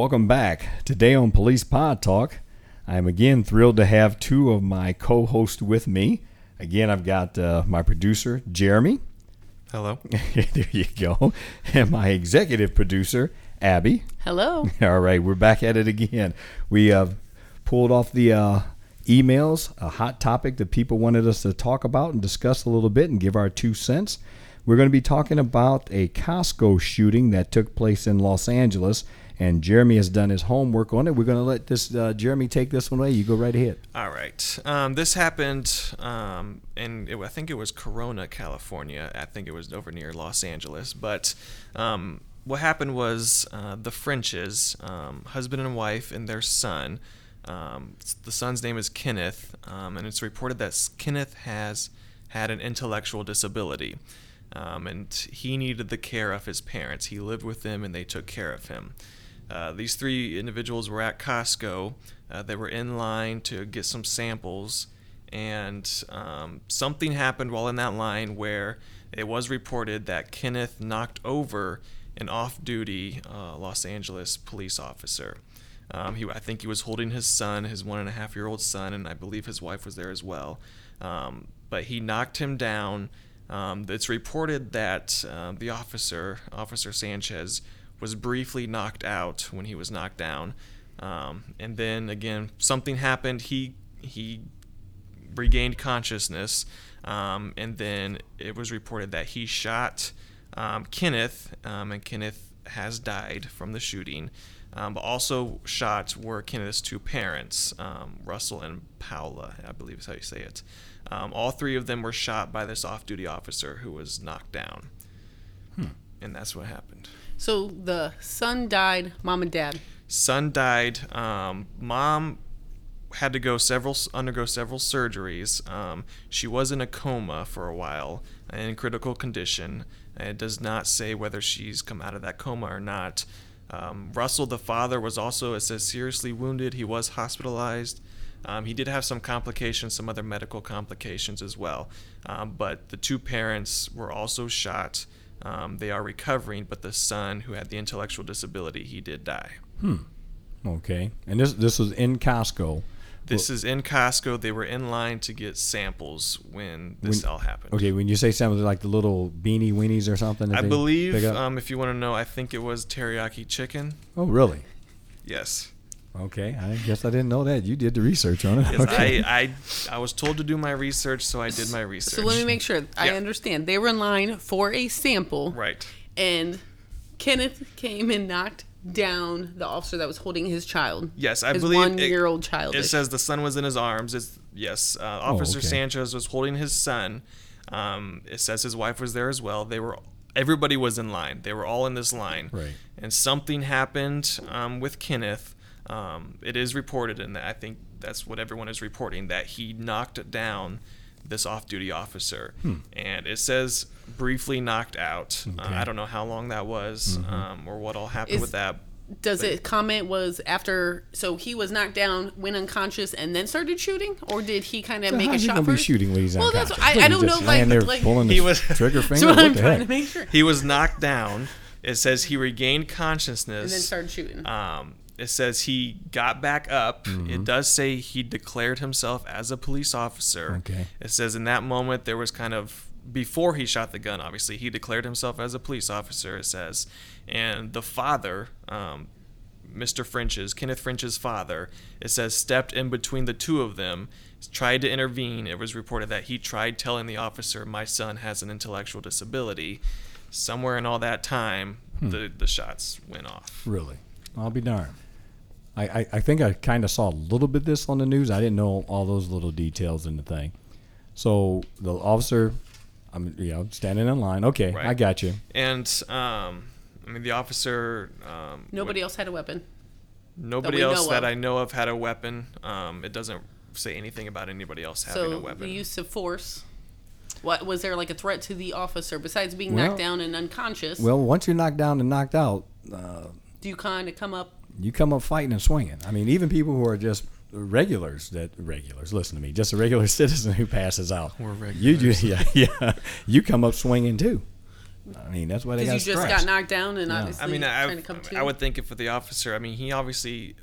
Welcome back. Today on Police Pod Talk, I'm again thrilled to have two of my co hosts with me. Again, I've got uh, my producer, Jeremy. Hello. there you go. And my executive producer, Abby. Hello. All right, we're back at it again. We uh, pulled off the uh, emails, a hot topic that people wanted us to talk about and discuss a little bit and give our two cents. We're going to be talking about a Costco shooting that took place in Los Angeles, and Jeremy has done his homework on it. We're going to let this uh, Jeremy take this one away. You go right ahead. All right. Um, this happened um, in, it, I think it was Corona, California. I think it was over near Los Angeles. But um, what happened was uh, the Frenches, um, husband and wife, and their son. Um, the son's name is Kenneth, um, and it's reported that Kenneth has had an intellectual disability. And he needed the care of his parents. He lived with them and they took care of him. Uh, these three individuals were at Costco. Uh, they were in line to get some samples, and um, something happened while in that line where it was reported that Kenneth knocked over an off duty uh, Los Angeles police officer. Um, he, I think he was holding his son, his one and a half year old son, and I believe his wife was there as well. Um, but he knocked him down. Um, it's reported that uh, the officer, Officer Sanchez, was briefly knocked out when he was knocked down. Um, and then again, something happened. He he regained consciousness, um, and then it was reported that he shot um, Kenneth, um, and Kenneth has died from the shooting. Um, but also shot were Kenneth's two parents, um, Russell and Paula, I believe is how you say it. all three of them were shot by this off-duty officer who was knocked down, Hmm. and that's what happened. So the son died, mom and dad. son died. Um, mom had to go several undergo several surgeries. Um, she was in a coma for a while in critical condition. It does not say whether she's come out of that coma or not. Um, Russell, the father, was also it says seriously wounded. He was hospitalized. Um, he did have some complications, some other medical complications as well. Um, but the two parents were also shot. Um, they are recovering, but the son, who had the intellectual disability, he did die. Hmm. Okay. And this this was in Costco. This is in Costco. They were in line to get samples when this When- all happened. Okay, when you say something like the little beanie weenies or something. I believe, um, if you want to know, I think it was teriyaki chicken. oh, really? Yes. Okay, I guess I didn't know that. You did the research on it. Yes, okay. I, I, I was told to do my research, so I did my research. So let me make sure I Yeah. understand. They were in line for a sample, Right. and Kenneth came and knocked down the officer that was holding his child. Yes, I his believe it- one-year-old child. It says the son was in his arms. It's, yes, uh, Officer okay. Sanchez was holding his son. Um, it says his wife was there as well. They were everybody was in line. They were all in this line. Right. And something happened um, with Kenneth. Um, it is reported, and I think that's what everyone is reporting that he knocked down this off-duty officer, and it says briefly knocked out. Uh, Hmm. Okay. Mm-hmm. I don't know how long that was, um, or what all happened Is- with that. Does but- it comment was after? So he was knocked down, went unconscious, and then started shooting, or did he kind of So make how's a he shot gonna be first? shooting when he's Well, that's unconscious? I, What, I he don't know. just Like, laying there like pulling He was- trigger finger. so what I'm the trying heck? to make sure. He was knocked down. It says he regained consciousness. And then started shooting. Um, it says he got back up. Mm-hmm. It does say he declared himself as a police officer. Okay. It says in that moment there was kind of before he shot the gun. Obviously, he declared himself as a police officer. It says, and the father, um, Mr. French's Kenneth French's father, it says stepped in between the two of them, tried to intervene. It was reported that he tried telling the officer, "My son has an intellectual disability." Somewhere in all that time, Hmm. the the shots went off. Really? I'll be darned. I, I, I think I kind of saw a little bit of this on the news. I didn't know all those little details in the thing. So the officer, I'm you know standing in line. Okay, Right. I got you. And um, I mean, the officer. Um, Nobody else had a weapon. Nobody we else know that of. I know of had a weapon. Um, it doesn't say anything about anybody else having a So weapon. the use of force. What was there like a threat to the officer besides being Well- knocked down and unconscious? Well, once you're knocked down and knocked out, uh, do you kind of come up? You come up fighting and swinging. I mean, even people who are just regulars that regulars listen to me just a regular citizen who passes out We're you regulars. yeah yeah you come up swinging too i mean that's why they Because got you just stripes. got knocked down and Yeah. obviously I mean, I, trying to come to. I would think if for the officer, I mean, he obviously,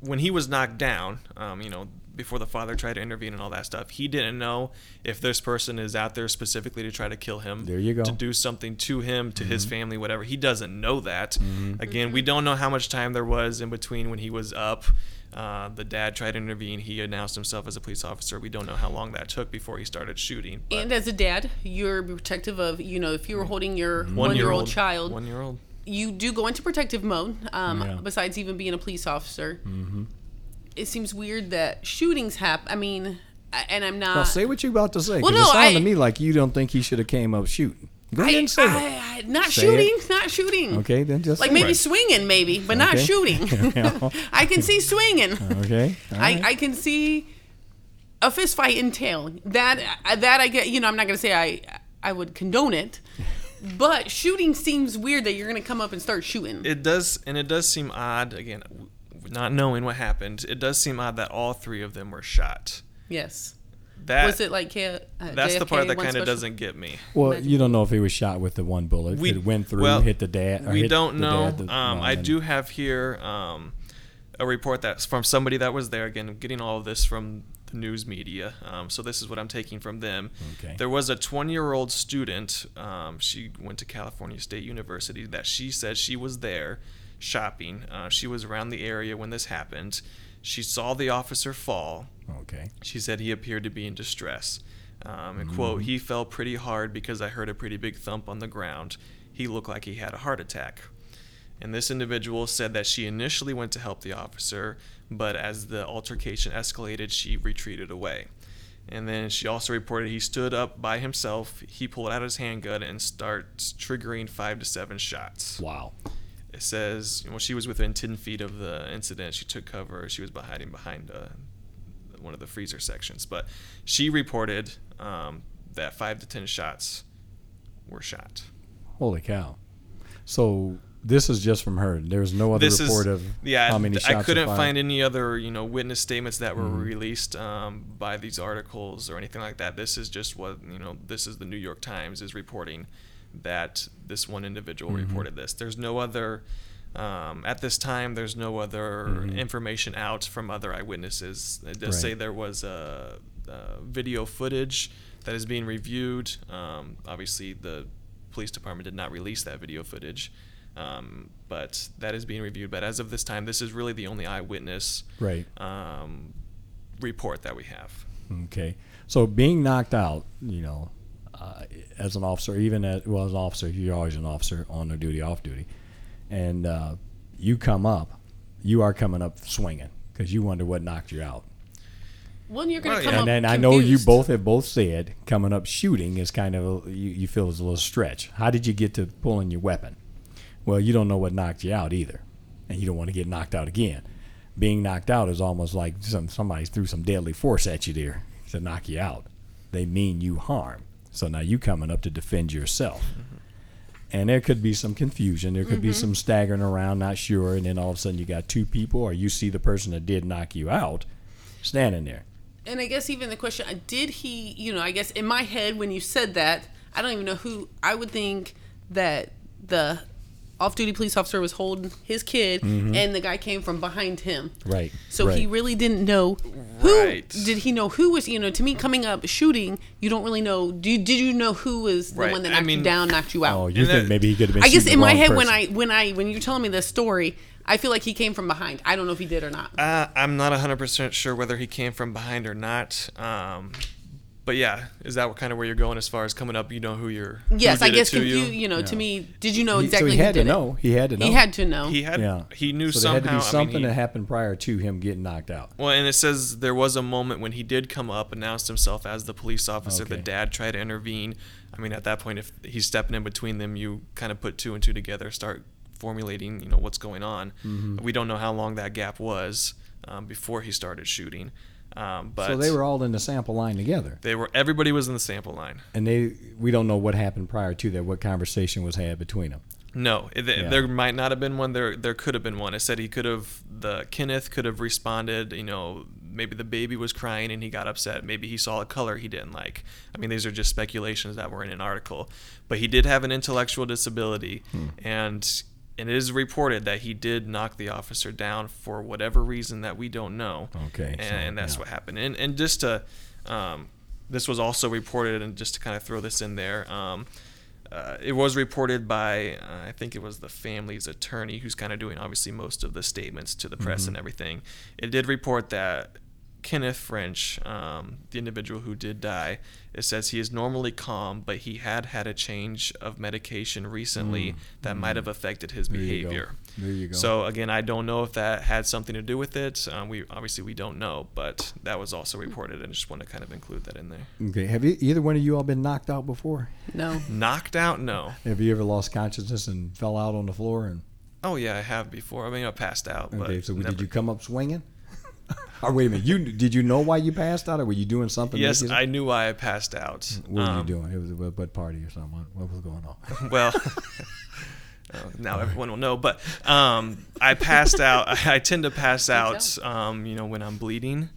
when he was knocked down, um, you know, before the father tried to intervene and all that stuff, he didn't know if this person is out there specifically to try to kill him. There you go. To do something to him, to Mm-hmm. his family, whatever. He doesn't know that. Again, we don't know how much time there was in between when he was up. Uh, the dad tried to intervene. He announced himself as a police officer. We don't know how long that took before he started shooting. but- and as a dad, you're protective of you know if you were holding your One-year-old- one-year-old child, One-year-old. you do go into protective mode. Um, Yeah. Besides even being a police officer, mm-hmm. It seems weird that shootings happen. I mean, and I'm not. Well, say what you're about to say. 'cause Well, no, it no, sounded to me like you don't think he should have came up shooting. Go ahead and say it. I, I, not Say shooting, it. not shooting. Okay, then just Like say maybe it. swinging, maybe, but not shooting. I can see swinging. Okay. all I. I can see a fist fight entailing that. Uh, that I get. You know, I'm not gonna say I I would condone it, but shooting seems weird that you're gonna come up and start shooting. It does, and it does seem odd. Again, w- not knowing what happened, it does seem odd that all three of them were shot. yes. That Was it like K- uh, that's the part that kind of doesn't get me. well, you don't know if he was shot with the one bullet. We- it went through, well, hit the dad. or we hit don't the know. dad, the um, I do have here um, a report that's from somebody that was there. Again, I'm getting all of this from the news media. Um, so this is what I'm taking from them. Okay. There was a 20 year old student. Um, she went to California State University. That she said she was there shopping. Uh, she was around the area when this happened. She saw the officer fall. Okay. She said he appeared to be in distress. Um, and quote, he fell pretty hard because I heard a pretty big thump on the ground. He looked like he had a heart attack. And this individual said that she initially went to help the officer, but as the altercation escalated, she retreated away. And then she also reported he stood up by himself. He pulled out his handgun and starts triggering five to seven shots. Wow. It says, well, she was within 10 feet of the incident. She took cover. She was hiding behind uh, one of the freezer sections. But she reported um, that five to 10 shots were shot. Holy cow. So this is just from her. There's no other this report is of yeah. how many I couldn't find any other you know witness statements that were Mm-hmm. released um, by these articles or anything like that. This is just what you know. This is the New York Times is reporting that this one individual Mm-hmm. reported this. There's no other. Um, at this time, there's no other information out from other eyewitnesses. It does Mm-hmm. Right. say there was a, a video footage that is being reviewed. Um, obviously, the police department did not release that video footage, um, but that is being reviewed. But as of this time, this is really the only eyewitness Right. um, report that we have. Okay. So being knocked out, you know, uh, as an officer, even as well as an officer, you're always an officer on the duty, off duty, and uh, you come up, you are coming up swinging because you wonder what knocked you out. Well, you're gonna come yeah. up And then I know you both have both said coming up shooting is kind of a, you, you feel is a little stretch. How did you get to pulling your weapon? Well, you don't know what knocked you out either, and you don't want to get knocked out again. Being knocked out is almost like some somebody threw some deadly force at you there to knock you out. They mean you harm. So now you coming up to defend yourself. And there could be some confusion. There could be some staggering around, not sure, and then all of a sudden you got two people, or you see the person that did knock you out standing there. And I guess even the question, uh, did he, you know, I guess in my head when you said that, I don't even know who, I would think that the off duty police officer was holding his kid and the guy came from behind him. Right. So right. he really didn't know who. Right. Did he know who was, you know, to me coming up shooting, you don't really know. Do you, did you know who was the Right. one that I knocked mean- you down, knocked you out? Oh, you And think that- maybe he could have been? I guess in the my wrong head when. I when I when you're telling me this story, I feel like he came from behind. I don't know if he did or not. Uh, I'm not 100% sure whether he came from behind or not. Um, but yeah, is that what kind of where you're going as far as coming up? You know who you're. who Yes, I guess to confu- you. you. know, to me, did you know He- exactly so he who had to did it? know. He had to know. He had to know. He had. Yeah. He knew so somehow. there had to be something I mean, he, that happened prior to him getting knocked out. Well, and it says there was a moment when he did come up, announced himself as the police officer. The dad tried to intervene. I mean, at that point, if he's stepping in between them, you kind of put two and two together, start formulating, you know, what's going on. Mm-hmm. We don't know how long that gap was um, before he started shooting. Um, but so they were all in the sample line together, they were everybody was in the sample line. and they we don't know what happened prior to that. What conversation was had between them? No, it, Yeah. there might not have been one. There, there could have been one. It said he could have. The Kenneth could have responded. You know, maybe the baby was crying and he got upset. Maybe he saw a color he didn't like. I mean, these are just speculations that were in an article. But he did have an intellectual disability, Hmm. and and it is reported that he did knock the officer down for whatever reason that we don't know. Okay, and, so, and that's yeah. what happened. And and just to, um, this was also reported, and just to kind of throw this in there. Um, uh, it was reported by uh, I think it was the family's attorney who's kind of doing obviously most of the statements to the press Mm-hmm. and everything. It did report that Kenneth French, um, the individual who did die, it says he is normally calm, but he had had a change of medication recently that might have affected his Mm. There you behavior. There you go. So again, I don't know if that had something to do with it. Um, we obviously we don't know, but that was also reported, and I just want to kind of include that in there. Okay, have you, either one of you all been knocked out before? No. Knocked out? No. Have you ever lost consciousness and fell out on the floor? And Oh yeah, I have before. I mean, I passed out. But okay, so never- did you come up swinging? or wait a minute, you did you know why you passed out, or were you doing something? Yes, that I knew why I passed out. What were you Um, doing? It was what, what party or something? What, what was going on? Well, uh, now everyone will know. But um, I passed out. I, I tend to pass out, um, you know, when I'm bleeding,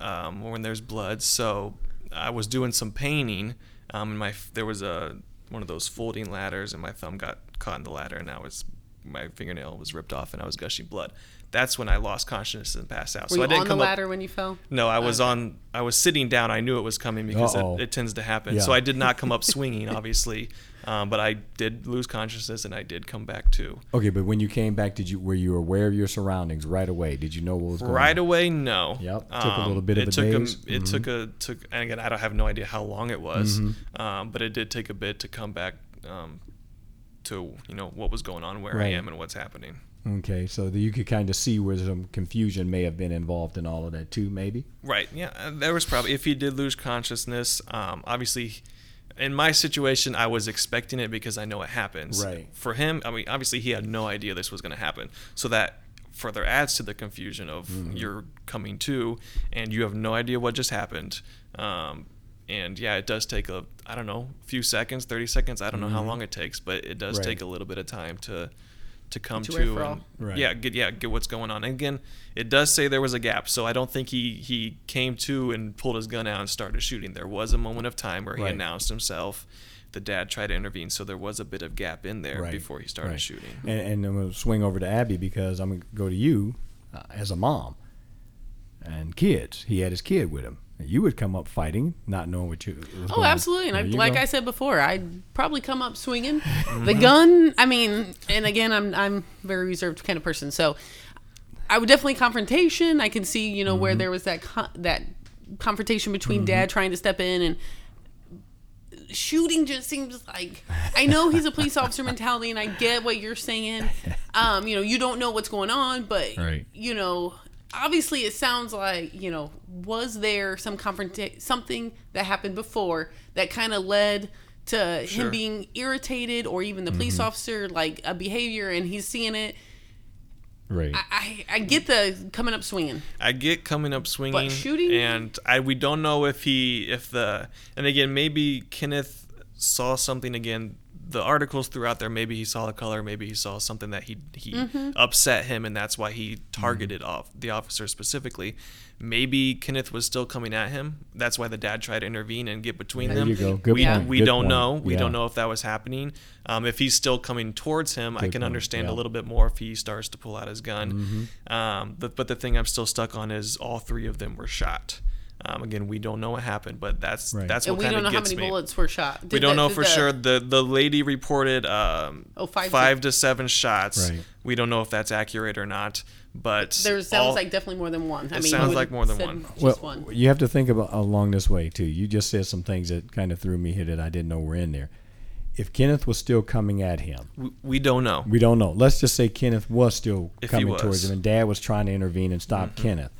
um, or when there's blood. So I was doing some painting, um, and my there was a one of those folding ladders, and my thumb got caught in the ladder, and I was my fingernail was ripped off, and I was gushing blood. That's when I lost consciousness and passed out. Were so you I didn't on the come up. ladder when you fell? No, I was Okay. on. I was sitting down. I knew it was coming because it, it tends to happen. Yeah. So I did not come up swinging, obviously, um, but I did lose consciousness and I did come back to. Okay, but when you came back, did you were you aware of your surroundings right away? Did you know what was going Right on? Right away, no. Yep, It took a little bit of it a took daze. Mm-hmm. it took a took. And again, I don't have no idea how long it was, um, but it did take a bit to come back um, to you know what was going on, where Right. I am, and what's happening. Okay, so you could kind of see where some confusion may have been involved in all of that too, maybe. Right. Yeah. uh, There was probably if he did lose consciousness. Um, obviously, in my situation, I was expecting it because I know it happens. Right. For him, I mean, obviously, he had no idea this was going to happen. So that further adds to the confusion of Mm-hmm. you're coming to and you have no idea what just happened. Um, and yeah, it does take a I don't know, few seconds, thirty seconds. I don't know how long it takes, but it does Mm-hmm. Right. take a little bit of time to to come To to, wait for and, all. Right. yeah get yeah get what's going on and again it does say there was a gap so i don't think he he came to and pulled his gun out and started shooting there was a moment of time where he Right. announced himself the dad tried to intervene so there was a bit of gap in there Right, before he started right. shooting And, and I'm going to swing over to Abby because I'm going to go to you uh, as a mom and kids. He had his kid with him. You would come up fighting, not knowing what you. was Oh, going absolutely. And I, like go. I said before, I'd probably come up swinging. The gun, I mean, and again, I'm I'm very reserved kind of person, so I would definitely confrontation. I can see, you know, Mm-hmm. where there was that con- that confrontation between dad trying to step in and shooting just seems like I know he's a police officer mentality and I get what you're saying. Um, you know, you don't know what's going on, but Right. you know, obviously it sounds like, you know, was there some confrontation something that happened before that kind of led to Sure. him being irritated or even the police Mm-hmm. officer like a behavior and he's seeing it. Right. I, I, I get the coming up swinging. I get coming up swinging, but shooting? and I we don't know if he if the and again maybe Kenneth saw something again. The articles throughout there, maybe he saw a color, maybe he saw something that he he Mm-hmm. upset him, and that's why he targeted Mm-hmm. off the officer specifically. Maybe Kenneth was still coming at him. That's why the dad tried to intervene and get between There them. you go. Good we point. we Good don't point. know. We Yeah. don't know if that was happening. Um, if he's still coming towards him, I can point. understand Yeah. a little bit more if he starts to pull out his gun. Mm-hmm. Um, but, but the thing I'm still stuck on is all three of them were shot. Um, again, we don't know what happened, but that's Right. that's And what we don't know how many me. bullets were shot. we don't the- know for the- sure. The the lady reported um, Oh, five to- five to seven shots. Right. We don't know if that's accurate or not. But There sounds all- like definitely more than one. I It mean, sounds like more than one. Just well, one. you have to think about along this way too. You just said some things that kind of threw me here that I didn't know were in there. If Kenneth was still coming at him, we, we don't know. we don't know. Let's just say Kenneth was still If coming was. towards him, and Dad was trying to intervene and stop Kenneth.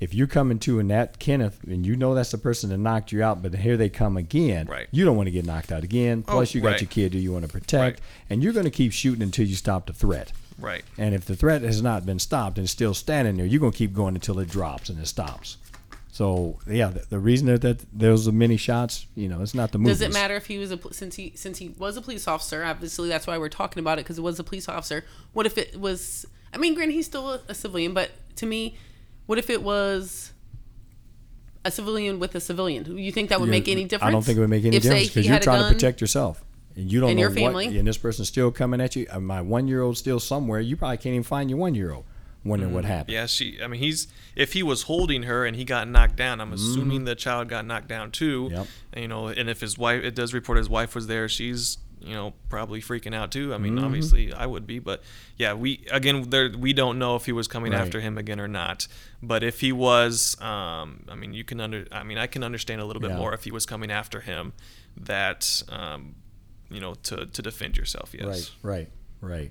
If you're coming to and that Kenneth, and you know that's the person that knocked you out, but here they come again, Right. you don't want to get knocked out again. Oh, Plus, you got right. your kid who you want to protect, Right. and you're going to keep shooting until you stop the threat. Right. And if the threat has not been stopped and still standing there, you're going to keep going until it drops and it stops. So yeah, the, the reason that, that those are many shots, you know, it's not the movies. Does it matter if he was a since he since he was a police officer? Obviously, that's why we're talking about it because it was a police officer. What if it was? I mean, granted, he's still a, a civilian, but to me, what if it was a civilian with a civilian? You think that would make any difference? I don't think it would make any if, difference because you're trying to protect yourself. And you don't And know your what, family? and this person's still coming at you. Uh, My one-year-old's still somewhere. You probably can't even find your one year old. Wondering what happened. Mm-hmm. Yeah, she. I mean, he's if he was holding her and he got knocked down, I'm Mm-hmm. assuming the child got knocked down too. Yep. And, you know, and if his wife, it does report his wife was there. She's you know probably freaking out too. I mean, Mm-hmm. obviously I would be, but yeah, we again there we don't know if he was coming Right. after him again or not. But if he was, um, I mean, you can under. I mean, I can understand a little bit Yeah. more if he was coming after him. That um, you know to to defend yourself. Yes. Right, right, right.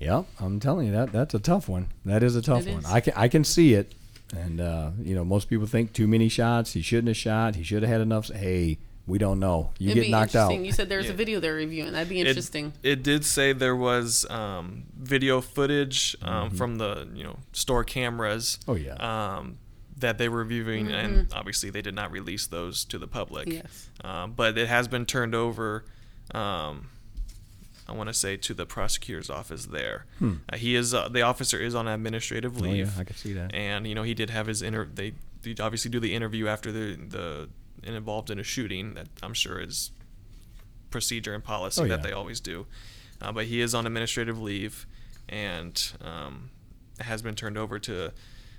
Yep, I'm telling you that that's a tough one. That is a tough It one. is. I can I can see it, and uh, you know most people think too many shots. He shouldn't have shot. He should have had enough. Hey, we don't know. You It'd get be knocked out. You said there's Yeah. a video they're reviewing. That'd be interesting. It, did say there was um, video footage um, Mm-hmm. from the you know store cameras. Oh, yeah. Um, that they were reviewing, and obviously they did not release those to the public. Yes. Um, but it has been turned over. Um, I want to say to the prosecutor's office there. Uh, he is uh, the officer is on administrative Hmm. Oh, leave. yeah, I can see that. And you know he did have his inter. They, they obviously do the interview after the the involved in a shooting. That I'm sure is procedure and policy Oh, that they always do. Uh, but he is on administrative leave, and um, has been turned over to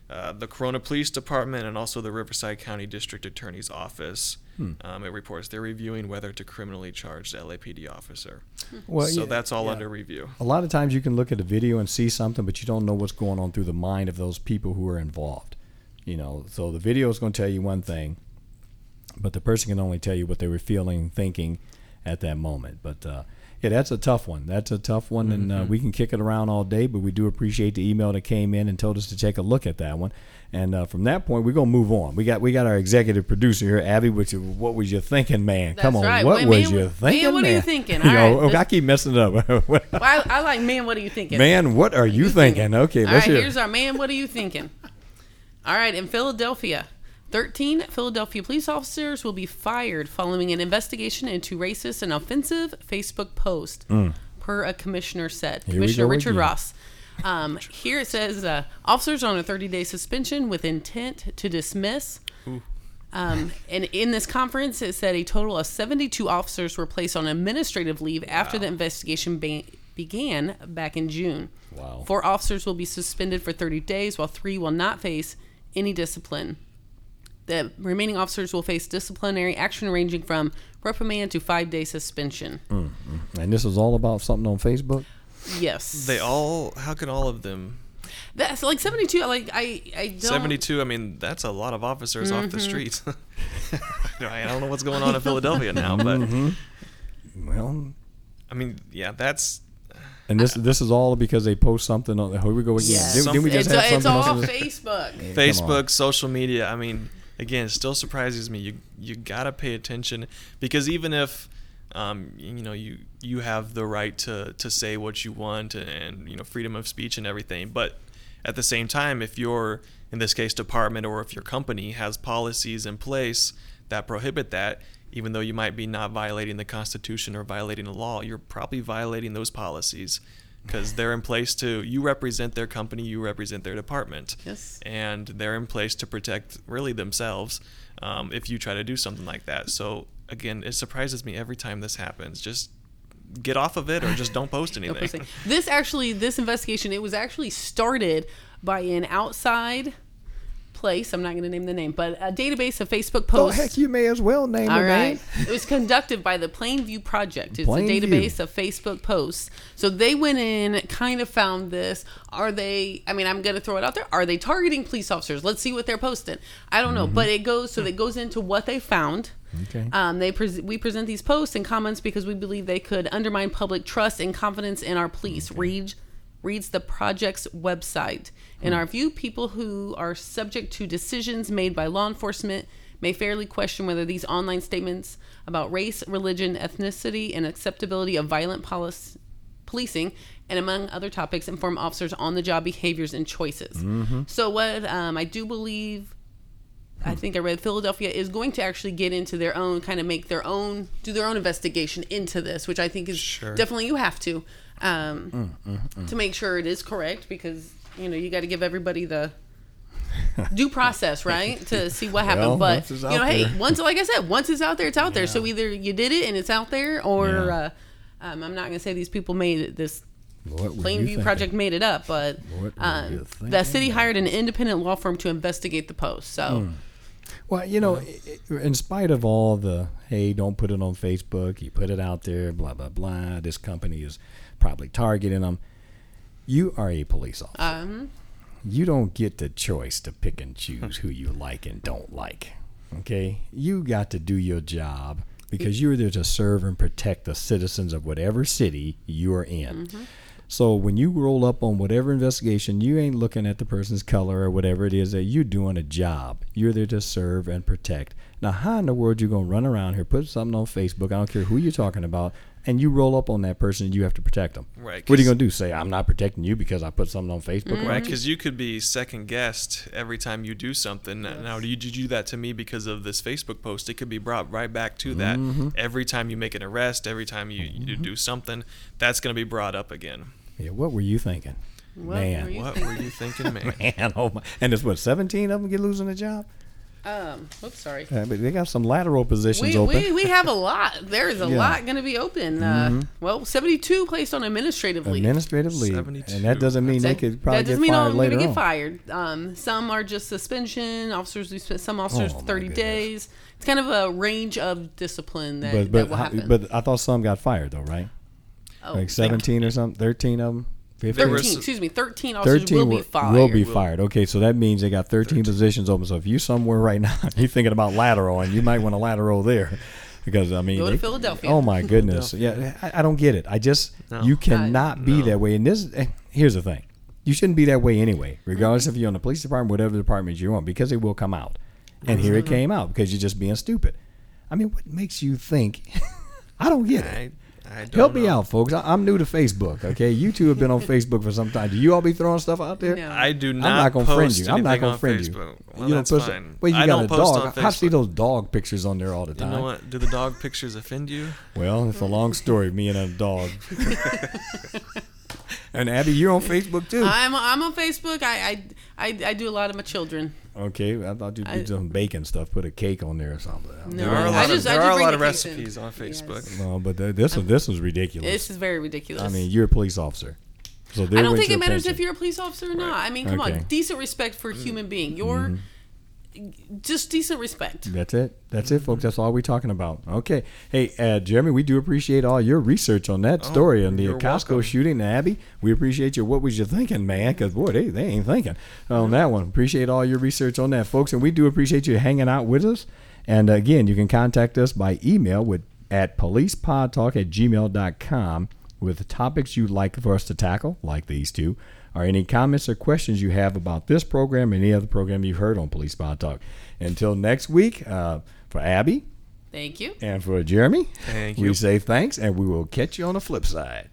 uh, the Corona Police Department and also the Riverside County District Attorney's Office. Hmm. Um, it reports they're reviewing whether to criminally charge the LAPD officer. Well, so yeah, that's all yeah. under review. A lot of times you can look at a video and see something, but you don't know what's going on through the mind of those people who are involved. You know, so the video is going to tell you one thing, but the person can only tell you what they were feeling, thinking at that moment. But uh, yeah, that's a tough one. That's a tough one, and uh, we can kick it around all day. But we do appreciate the email that came in and told us to take a look at that one. And uh, from that point, we're gonna move on. We got we got our executive producer here, Abby. Which what was you thinking, man? Come on, right. what Wait, was man, you man, thinking, what are you man? thinking? You All know, right, I keep messing it up. Well, I, I like man. What are you thinking? Man, what are you thinking? Okay, All let's right, hear. here's our man. What are you thinking? All right, in Philadelphia, 13 Philadelphia police officers will be fired following an investigation into racist and offensive Facebook post, per a commissioner said. we Commissioner Richard. Ross. Um, here it says uh, officers on a 30 day suspension with intent to dismiss. Um, and in this conference, it said a total of 72 officers were placed on administrative leave after the investigation ba- began back in June. Wow. Four officers will be suspended for 30 days, while three will not face any discipline. The remaining officers will face disciplinary action ranging from reprimand to five day suspension. And this is all about something on Facebook. Yes. They all. How can all of them? That's like 72. Like, I, I don't. 72. I mean, that's a lot of officers off Mm-hmm. the streets. I don't know what's going on in Philadelphia now, but Mm-hmm. Well, I mean, yeah, that's and this this is all because they post something on. Here we go again. Yes. Didn't, didn't we just it's, have it's all else? Facebook. Come. Facebook, social media. I mean, again, it still surprises me. You you gotta pay attention because even if um, you know you you have the right to to say what you want and, and you know freedom of speech and everything, but at the same time, if your in this case department or if your company has policies in place that prohibit that, even though you might be not violating the Constitution or violating the law, you're probably violating those policies because they're in place to you represent their company, you represent their department Yes. and they're in place to protect really themselves um, if you try to do something like that. So again, it surprises me every time this happens. Just get off of it or just don't post anything. This actually, this investigation, it was actually started by an outside place. I'm not going to name the name, but a database of Facebook Oh posts. heck, you may as well name All right. it was conducted by the Plainview Project. It's Plainview. a database of Facebook posts. So they went in, kind of found this. Are they, I mean, I'm going to throw it out there. Are they targeting police officers? Let's see what they're posting. I don't know. But it goes, so it goes into what they found. Okay. Um, they pres we present these posts and comments because we believe they could undermine public trust and confidence in our police. Read reads the project's website. In hmm. our view, people who are subject to decisions made by law enforcement may fairly question whether these online statements about race, religion, ethnicity, and acceptability of violent policing and among other topics, inform officers on the job behaviors and choices. Mm-hmm. So, what um, I do believe, I hmm. think I read Philadelphia is going to actually get into their own, kind of make their own, do their own investigation into this, which I think is Sure. definitely you have to, um, to make sure it is correct because you know you got to give everybody the due process, right, to see what happened. Well, but you know, hey, there. once like I said, once it's out there, it's out there. So either you did it and it's out there, or Yeah. uh, um, I'm not gonna say these people made it. This What Plainview? Project made it up, but um, the city hired an independent law firm to investigate the post. So Hmm. Well, you know, in spite of all the hey, don't put it on Facebook, you put it out there, blah blah blah. This company is probably targeting them. You are a police officer. um, you don't get the choice to pick and choose who you like and don't like. Okay? You got to do your job because you're there to serve and protect the citizens of whatever city you are in. So when you roll up on whatever investigation, you ain't looking at the person's color or whatever it is that you're doing a job. You're there to serve and protect. Now, how in the world you gonna run around here, put something on Facebook? I don't care who you're talking about, and you roll up on that person, and you have to protect them. Right, What are you gonna do? Say I'm not protecting you because I put something on Facebook? about Right, because you could be second guessed every time you do something. Now, did you do that to me because of this Facebook post? It could be brought right back to that. Mm-hmm. Every time you make an arrest, every time you, you do something, that's going to be brought up again. Yeah, what were you thinking? What man, were you What thinking? were you thinking, man? man, oh my! And it's what seventeen of them get losing a job. Um, oops, sorry. Uh, but they got some lateral positions We, open. we, we have a lot. There is a Yeah. Mm-hmm. lot going to be open. Uh, well, 72 placed on administrative leave. Administrative leave, 72. and that doesn't mean they That- could probably that doesn't get mean all fired of them are later gonna on. get fired. Um, some are just suspension. Officers, do sp- some officers Oh, 30 days. It's kind of a range of discipline that, But that but will how- happen. but I thought some got fired though, right? oh, Like seventeen or something, thirteen of them, There fifteen. were 13, s- excuse me, 13 officers Thirteen will be will, fired. will be Will. fired. Okay, so that means they got thirteen positions open. So if you're somewhere right now, you're thinking about lateral, and you might want to lateral there, because I mean, Go to they- Philadelphia. Oh my goodness, yeah, I, I don't get it. I just No. you cannot be no. that way. And this, here's the thing, you shouldn't be that way anyway, regardless if you're in the police department, whatever department you're on, because it will come out. And here it mm-hmm. came out because you're just being stupid. I mean, what makes you think? I don't get it. I, I don't Help me out, folks. I, I'm new to Facebook. Okay, you two have been on Facebook for some time. Do you all be throwing stuff out there? No. I do not. I'm not, not gonna friend you. I'm not gonna friend Facebook. you. Well, you that's don't post. fine. Well, you I got don't a post dog. on I see those dog pictures on there all the You time. know what? Do the dog pictures offend you? Well, it's a long story. Me and a dog. and Abby, you're on Facebook too. I'm, I'm on Facebook. I, I, I, I do a lot of my children. Okay, I thought you'd do I- some bacon stuff. Put a cake on there or something. No, There are a I lot just- of, I there are a lot of cakes in. recipes on Facebook. Yes. No, but th- this was this was ridiculous. This is very ridiculous. I mean, you're a police officer, so I don't think it matters pension. if you're a police officer or not. I mean, come Okay. on, decent respect for a human being. You're mm-hmm. Just decent respect. That's it. That's it, folks. That's all we're talking about. Okay. Hey, uh, Jeremy, we do appreciate all your research on that story and the you're Costco welcome. shooting. Abby, we appreciate you. What was you thinking, man? Because, boy, they, they ain't thinking on that one. Appreciate all your research on that, folks. And we do appreciate you hanging out with us. And again, you can contact us by email with at policepodtalk at gmail.com with the topics you'd like for us to tackle, like these two, or any comments or questions you have about this program or any other program you've heard on Police Pod Talk. Until next week, uh, for Abby Thank you. and for Jeremy, Thank you. we say thanks and we will catch you on the flip side.